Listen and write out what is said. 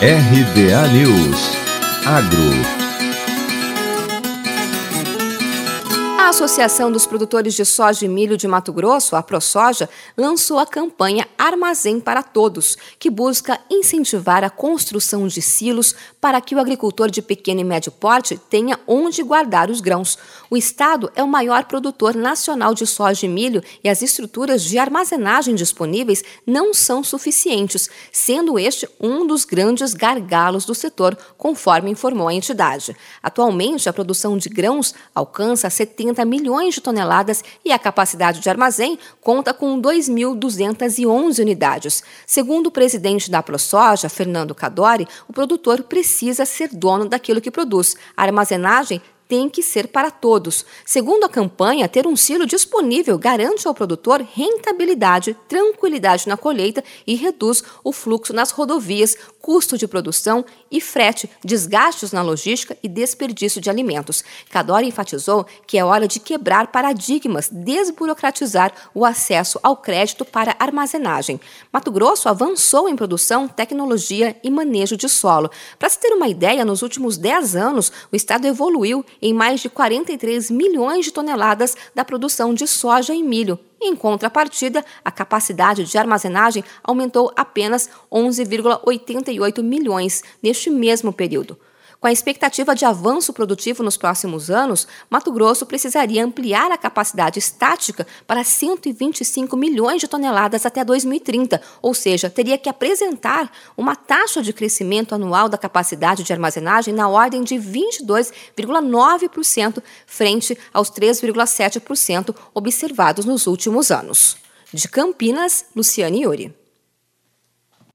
RBA News. Agro A Associação dos Produtores de Soja e Milho de Mato Grosso, a ProSoja, lançou a campanha Armazém para Todos, que busca incentivar a construção de silos para que o agricultor de pequeno e médio porte tenha onde guardar os grãos. O estado é o maior produtor nacional de soja e milho e as estruturas de armazenagem disponíveis não são suficientes, sendo este um dos grandes gargalos do setor, conforme informou a entidade. Atualmente, a produção de grãos alcança 70 150 milhões de toneladas e a capacidade de armazém conta com 2.211 unidades. Segundo o presidente da ProSoja, Fernando Cadori, o produtor precisa ser dono daquilo que produz. A armazenagem tem que ser para todos. Segundo a campanha, ter um silo disponível garante ao produtor rentabilidade, tranquilidade na colheita e reduz o fluxo nas rodovias, custo de produção e frete, desgastes na logística e desperdício de alimentos. Cadore enfatizou que é hora de quebrar paradigmas, desburocratizar o acesso ao crédito para armazenagem. Mato Grosso avançou em produção, tecnologia e manejo de solo. Para se ter uma ideia, nos últimos 10 anos, o estado evoluiu em mais de 43 milhões de toneladas da produção de soja e milho. Em contrapartida, a capacidade de armazenagem aumentou apenas 11,88 milhões neste mesmo período. Com a expectativa de avanço produtivo nos próximos anos, Mato Grosso precisaria ampliar a capacidade estática para 125 milhões de toneladas até 2030, ou seja, teria que apresentar uma taxa de crescimento anual da capacidade de armazenagem na ordem de 22,9% frente aos 3,7% observados nos últimos anos. De Campinas, Luciane Iuri.